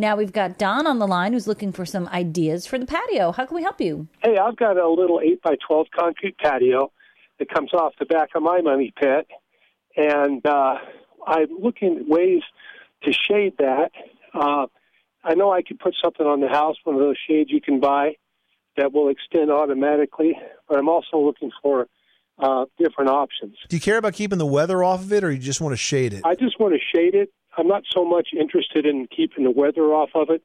Now we've got Don on the line who's looking for some ideas for the patio. How can we help you? Hey, I've got a little 8 by 12 concrete patio that comes off the back of my money pit, and uh, I'm looking at ways to shade that. Uh, I know I could put something on the house, one of those shades you can buy that will extend automatically, but I'm also looking for uh, different options. Do you care about keeping the weather off of it, or you just want to shade it? I just want to shade it. I'm not so much interested in keeping the weather off of it.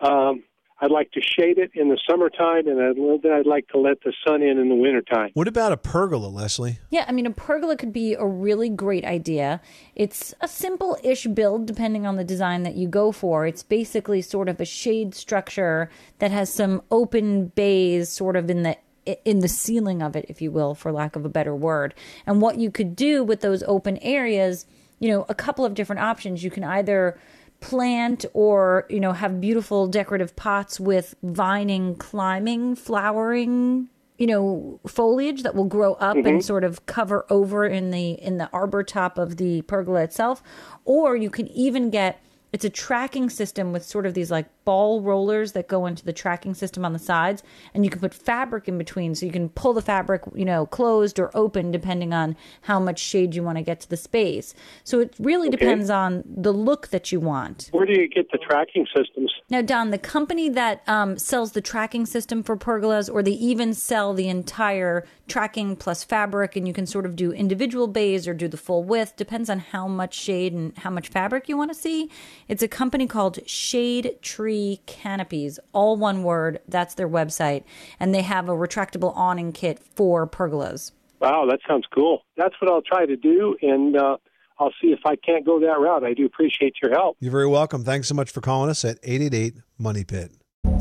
Um, I'd like to shade it in the summertime, and I'd, then I'd like to let the sun in in the wintertime. What about a pergola, Leslie? Yeah, I mean, a pergola could be a really great idea. It's a simple ish build, depending on the design that you go for. It's basically sort of a shade structure that has some open bays sort of in the in the ceiling of it, if you will, for lack of a better word. And what you could do with those open areas, you know, a couple of different options. You can either plant or you know have beautiful decorative pots with vining climbing flowering you know foliage that will grow up mm-hmm. and sort of cover over in the in the arbor top of the pergola itself or you can even get it's a tracking system with sort of these like ball rollers that go into the tracking system on the sides, and you can put fabric in between, so you can pull the fabric, you know, closed or open depending on how much shade you want to get to the space. So it really okay. depends on the look that you want. Where do you get the tracking systems? Now, Don, the company that um, sells the tracking system for pergolas, or they even sell the entire tracking plus fabric, and you can sort of do individual bays or do the full width, depends on how much shade and how much fabric you want to see it's a company called Shade Tree Canopies, all one word. That's their website. And they have a retractable awning kit for pergolas. Wow, that sounds cool. That's what I'll try to do. And, uh, I'll see if I can't go that route. I do appreciate your help. You're very welcome. Thanks so much for calling us at 888 Money Pit.